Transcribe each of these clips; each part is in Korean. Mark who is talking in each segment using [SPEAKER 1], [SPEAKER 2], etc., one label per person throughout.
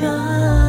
[SPEAKER 1] 这。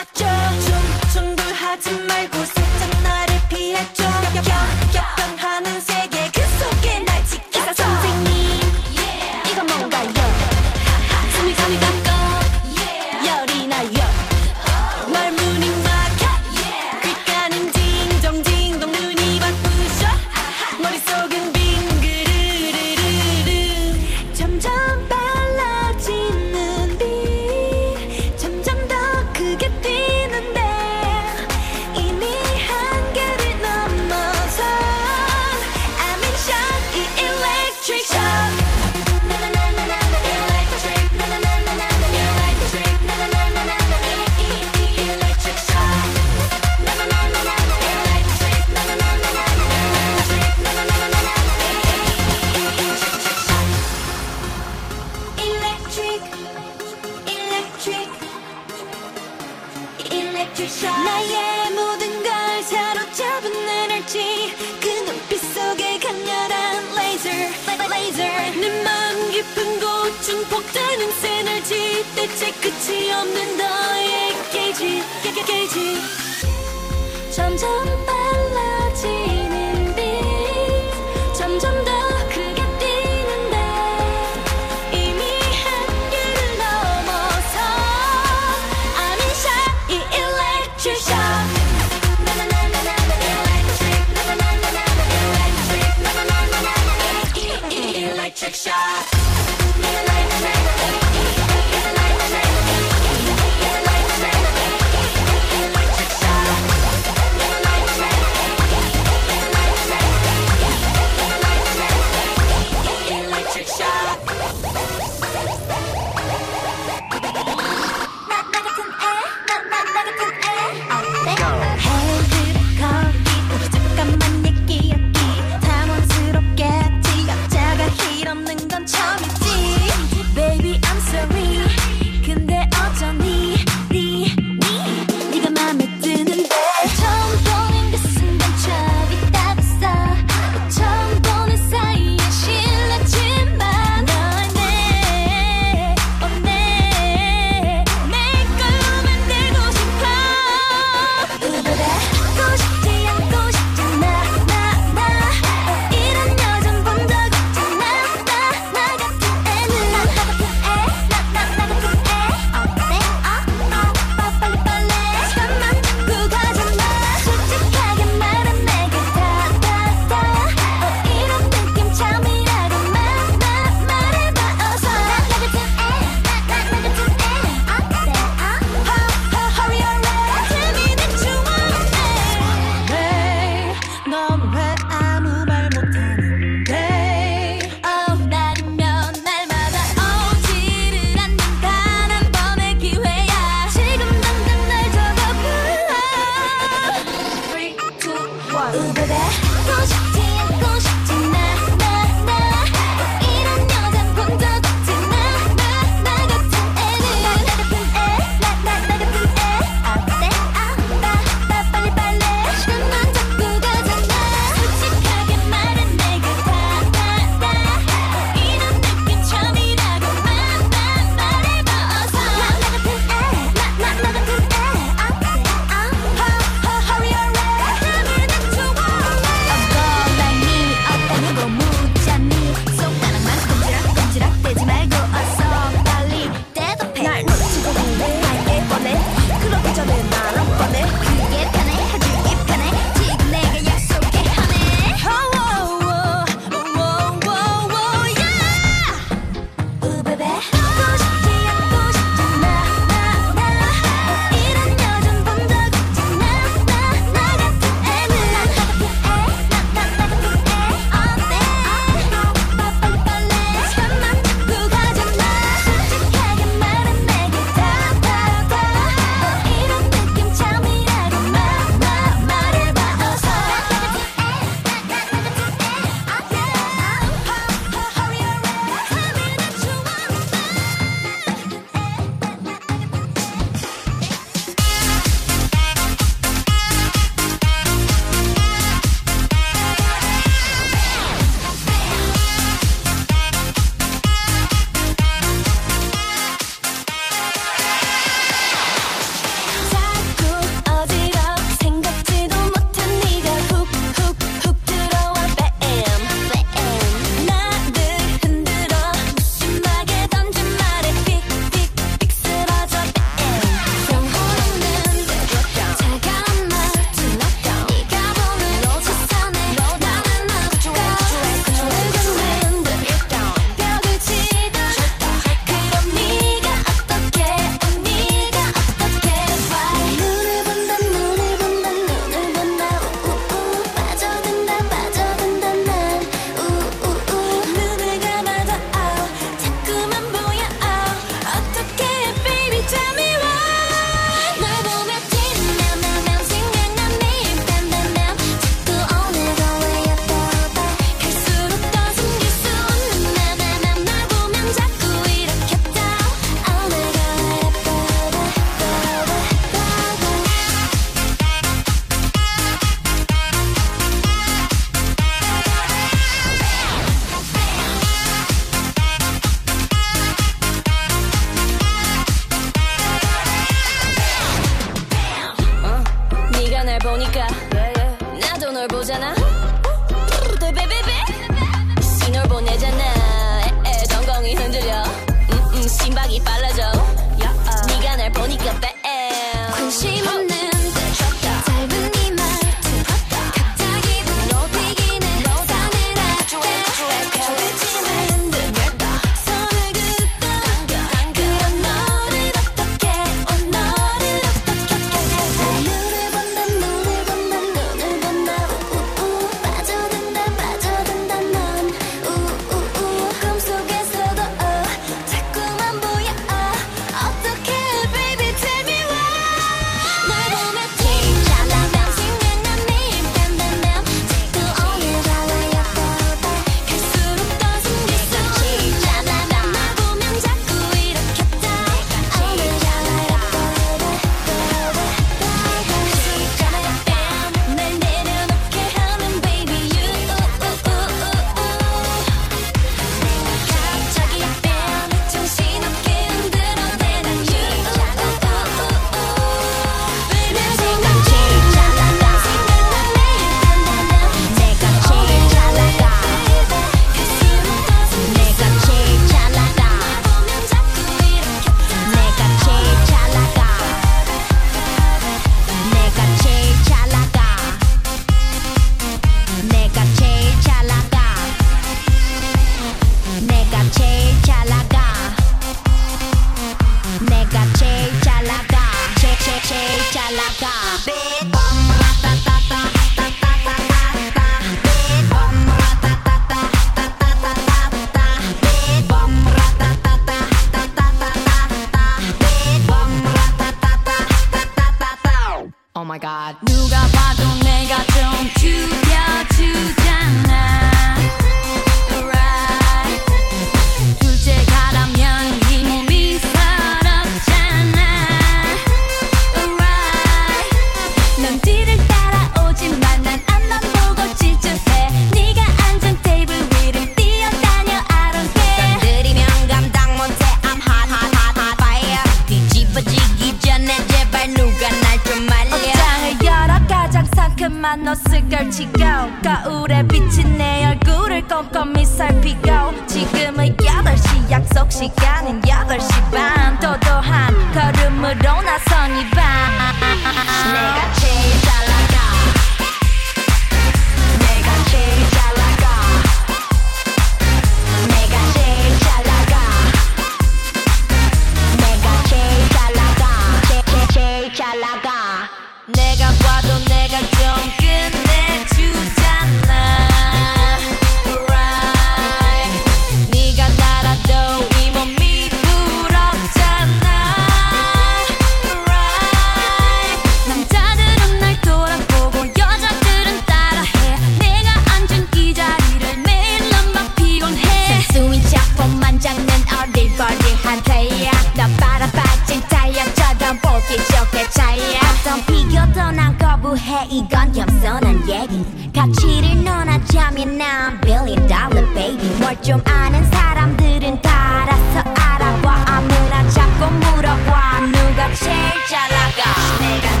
[SPEAKER 1] 해 이건
[SPEAKER 2] 겸손한 얘기. 가치를
[SPEAKER 3] 논하자면 난 billion dollar baby. 뭘 좀 아는 사람들은 다 알아서 알아봐 아무나 자꾸 물어봐. 누가 제일 잘 나가? 내가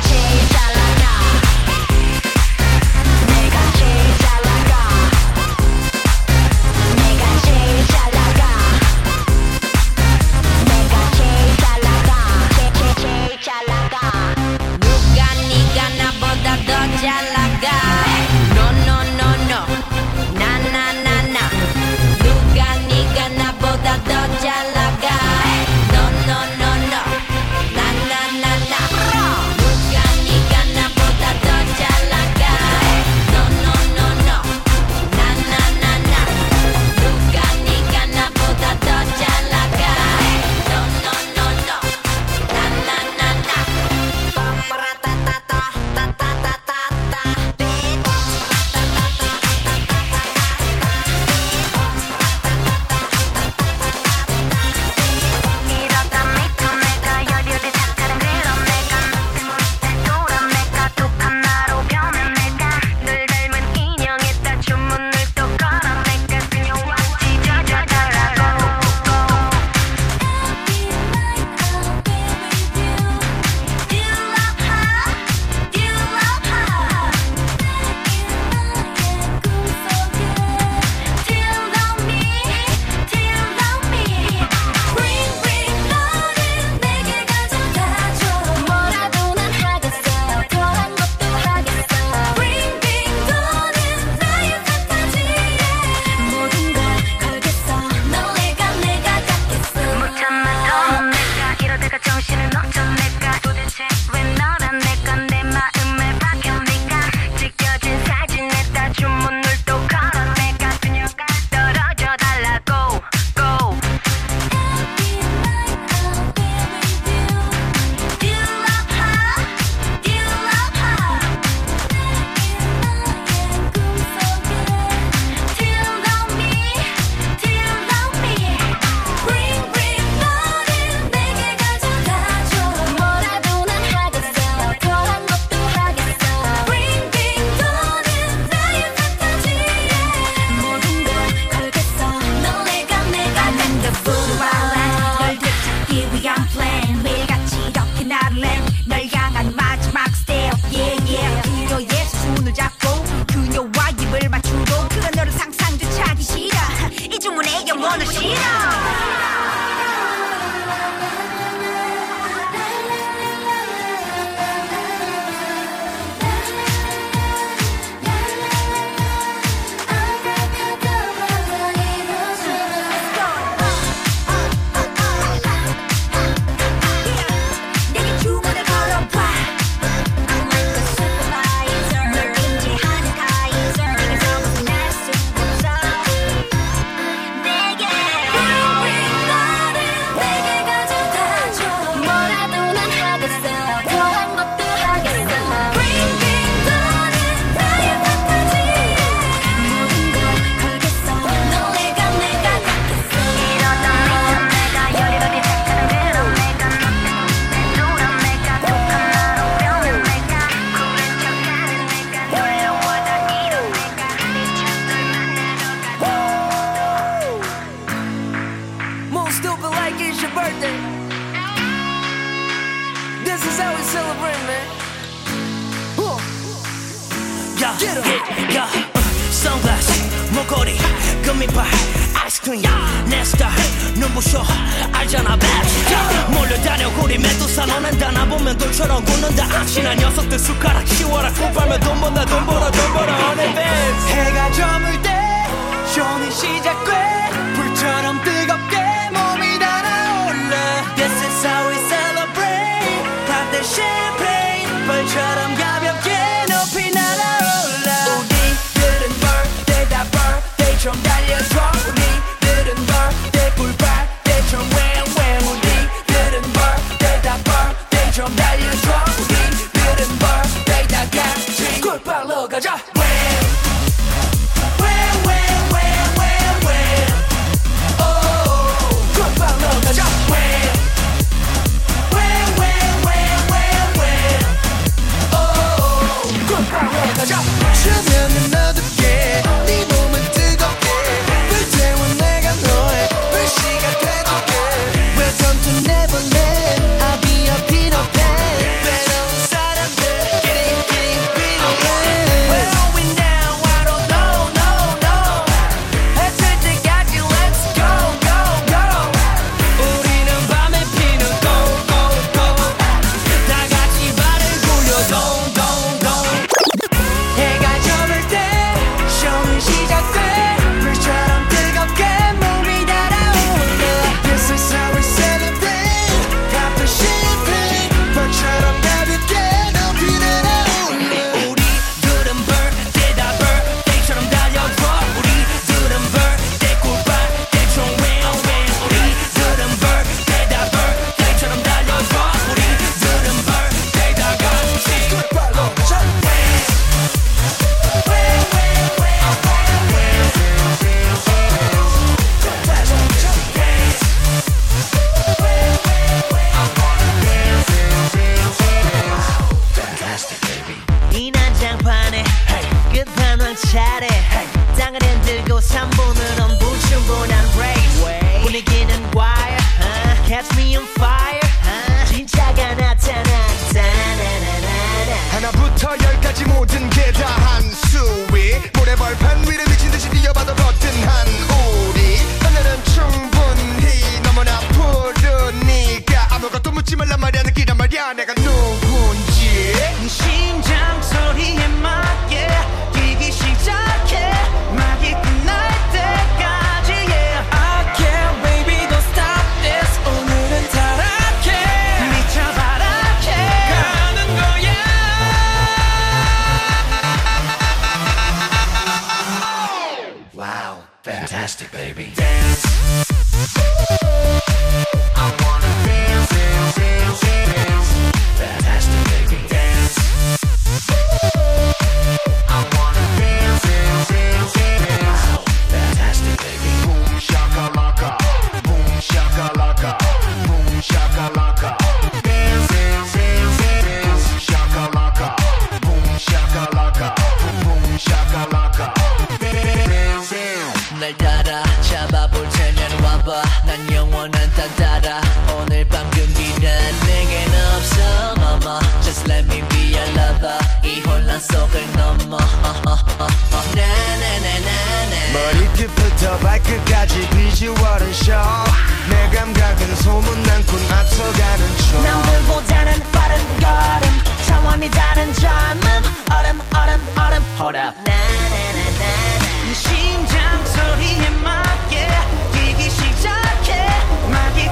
[SPEAKER 3] down Get up. 야
[SPEAKER 4] 선글라스 목걸이 금이빨 아이스크림. 내 스타일 눈부셔. 알잖아 bitch 몰려다녀 우리 메뚜사. 너는 다나 보면 돌처럼 굳는다. 악신한 녀석들 숟가락 치워라. 코발면 돈 번다 돈 벌어 돈 벌어. On 밴스.
[SPEAKER 1] 해가 저물 때 쇼는 시작돼. 불처럼 뜨겁게 몸이 달아올라.
[SPEAKER 4] This is how we celebrate. 팝대 샴페인 벌처럼 가볍게. 睁开眼
[SPEAKER 1] 说 10월은
[SPEAKER 5] 셔내
[SPEAKER 6] 감각은 소문난군 앞서가는 척
[SPEAKER 1] 남들보다는 빠른 걸음. 차원이 다른 젊음. 얼음 얼음 얼음.
[SPEAKER 5] Hold up.
[SPEAKER 1] 나나나나 심장 소리에 맞게 뛰기 시작해. 막이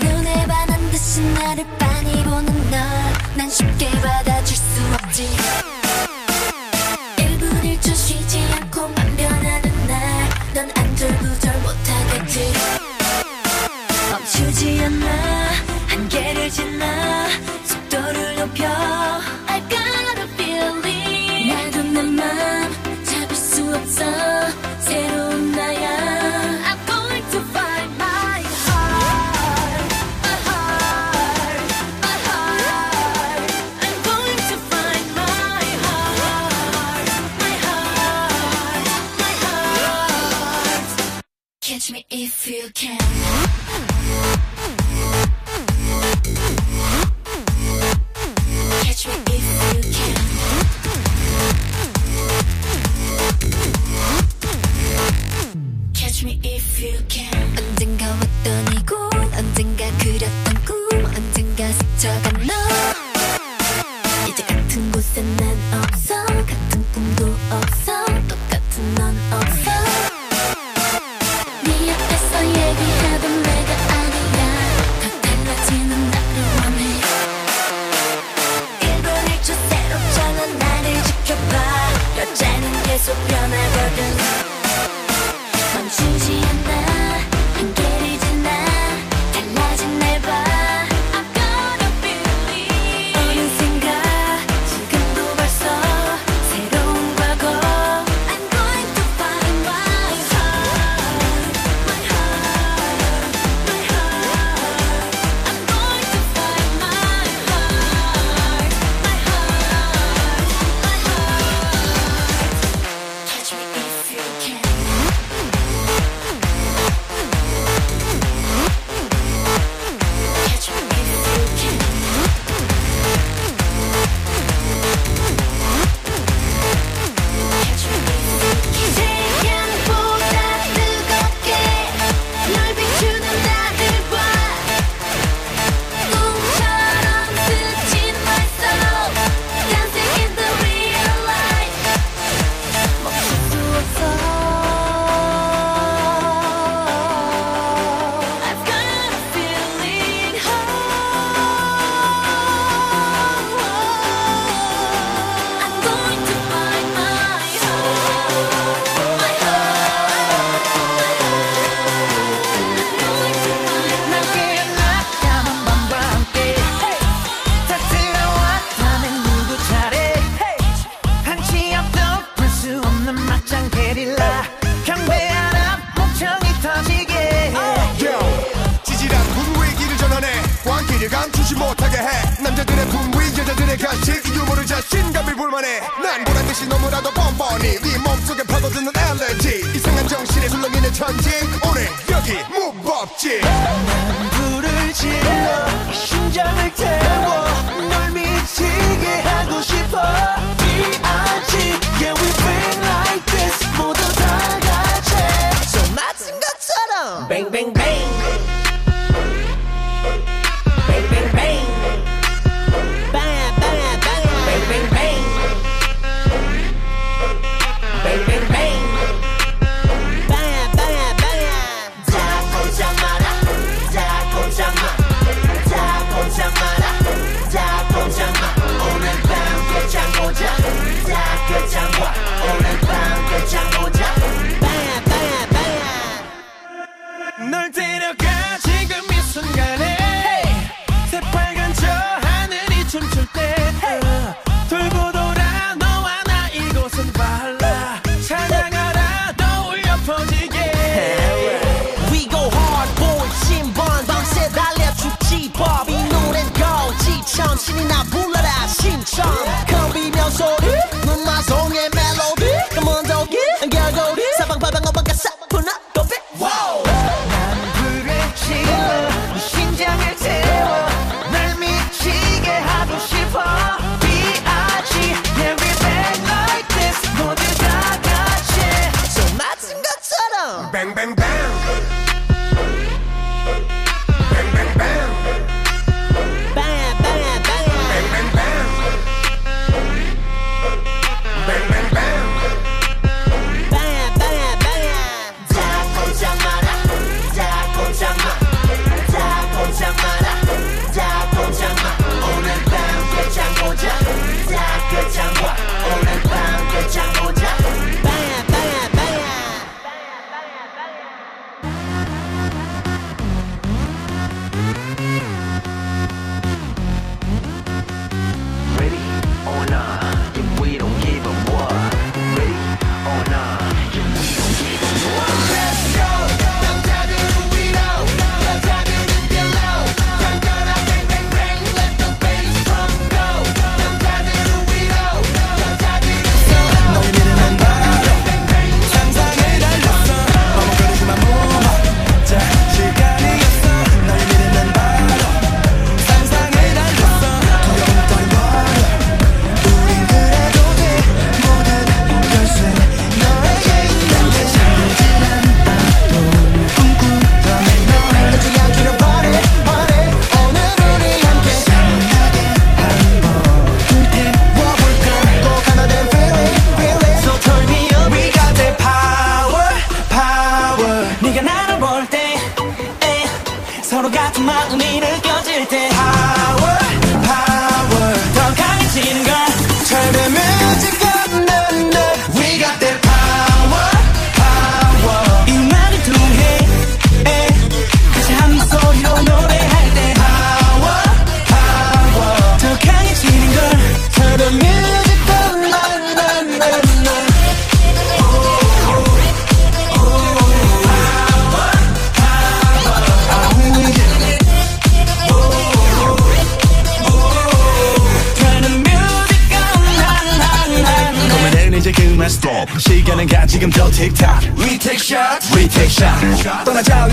[SPEAKER 3] 눈에 반한 듯이 나를 빤히 보는 널난 쉽게 받아줄 수 없지.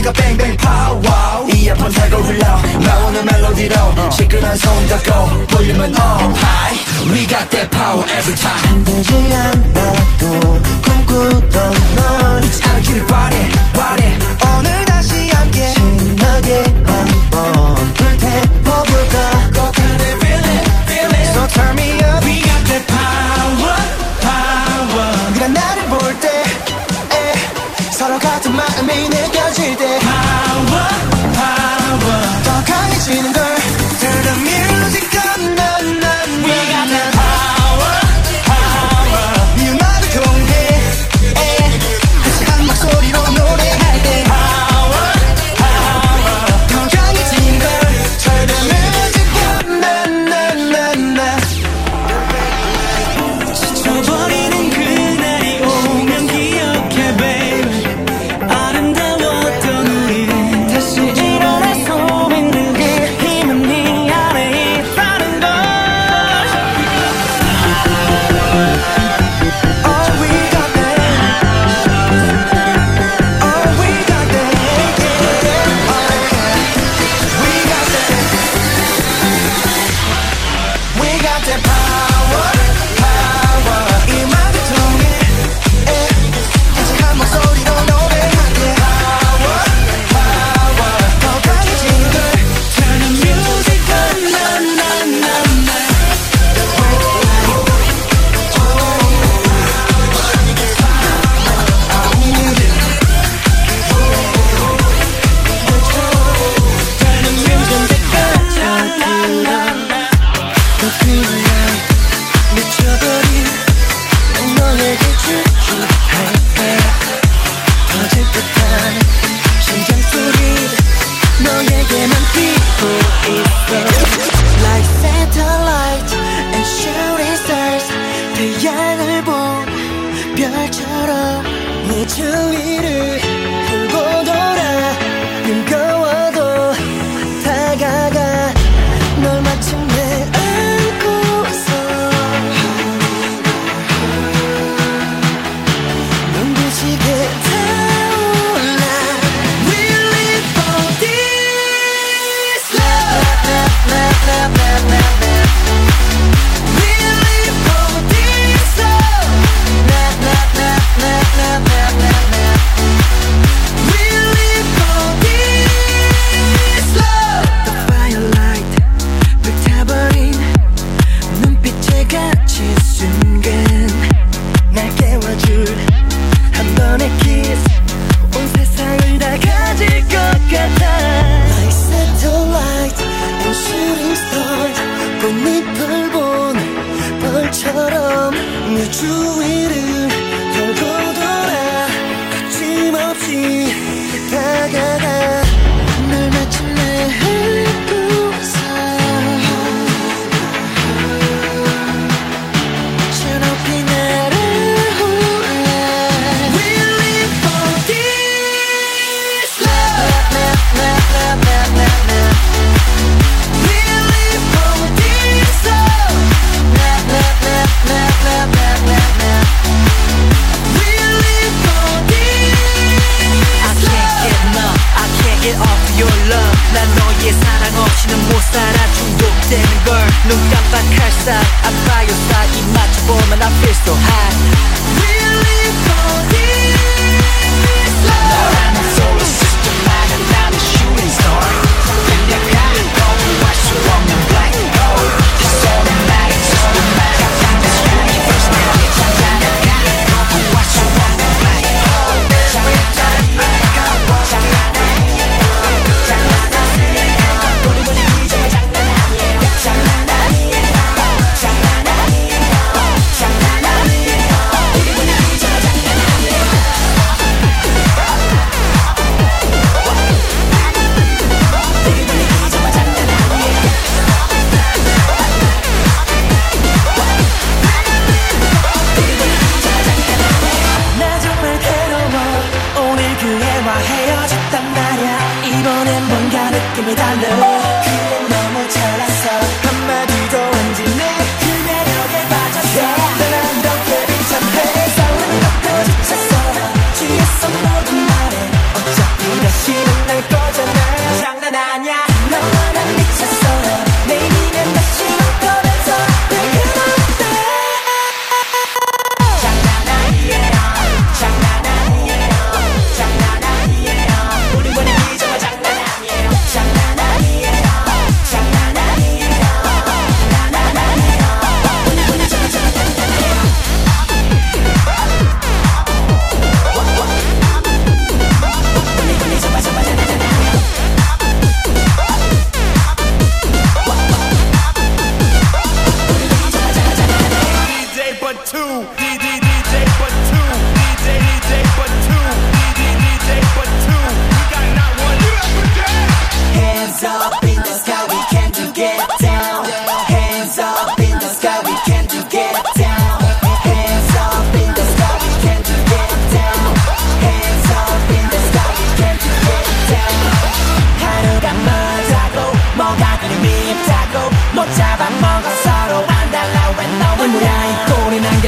[SPEAKER 1] 소리가
[SPEAKER 7] 뱅뱅 파워 이어폰 타고 흘러 나오는 멜로디로 시끄러운 소음 닫고 볼륨은 on high We got that power every time
[SPEAKER 1] 힘들지 않아도 꿈꾸던 널
[SPEAKER 7] It's out of 길을 body body
[SPEAKER 1] 오늘 다시 함께 신나게 한번 불태워볼까
[SPEAKER 4] Go kind of feel it feel it
[SPEAKER 1] So turn me up
[SPEAKER 4] We got that power power
[SPEAKER 1] 네가 나를 볼때 서로 같은 마음이네 leader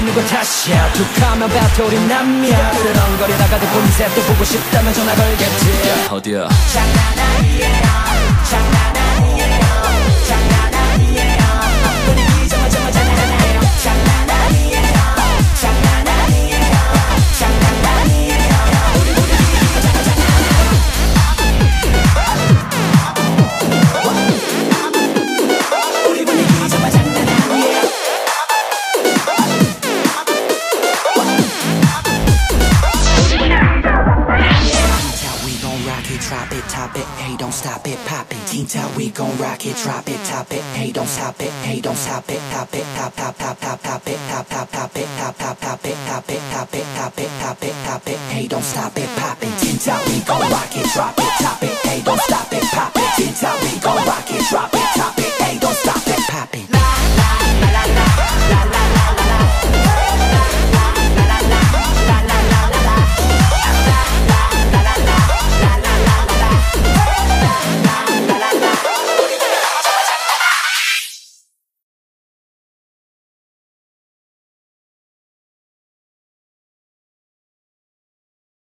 [SPEAKER 1] 누구 탓이야. 툭하면 배터리 남이야. 으렁거리다가도 본세 또 보고 싶다면 전화 걸겠지.
[SPEAKER 4] 어디야?
[SPEAKER 1] 장난 아니에요. 장난 drop it, top it, hey, don't stop it, hey, don't stop it, top it, top, top, top, top, top it, top, top, top it, top, top, top it, top it, top it, top it, top it, top it, hey, don't stop it, pop it, tins out, we gon' rock it, drop it, top it, hey, don't stop it, pop it, tins out, we gon' rock it, drop it, top it, hey, don't stop it, pop it.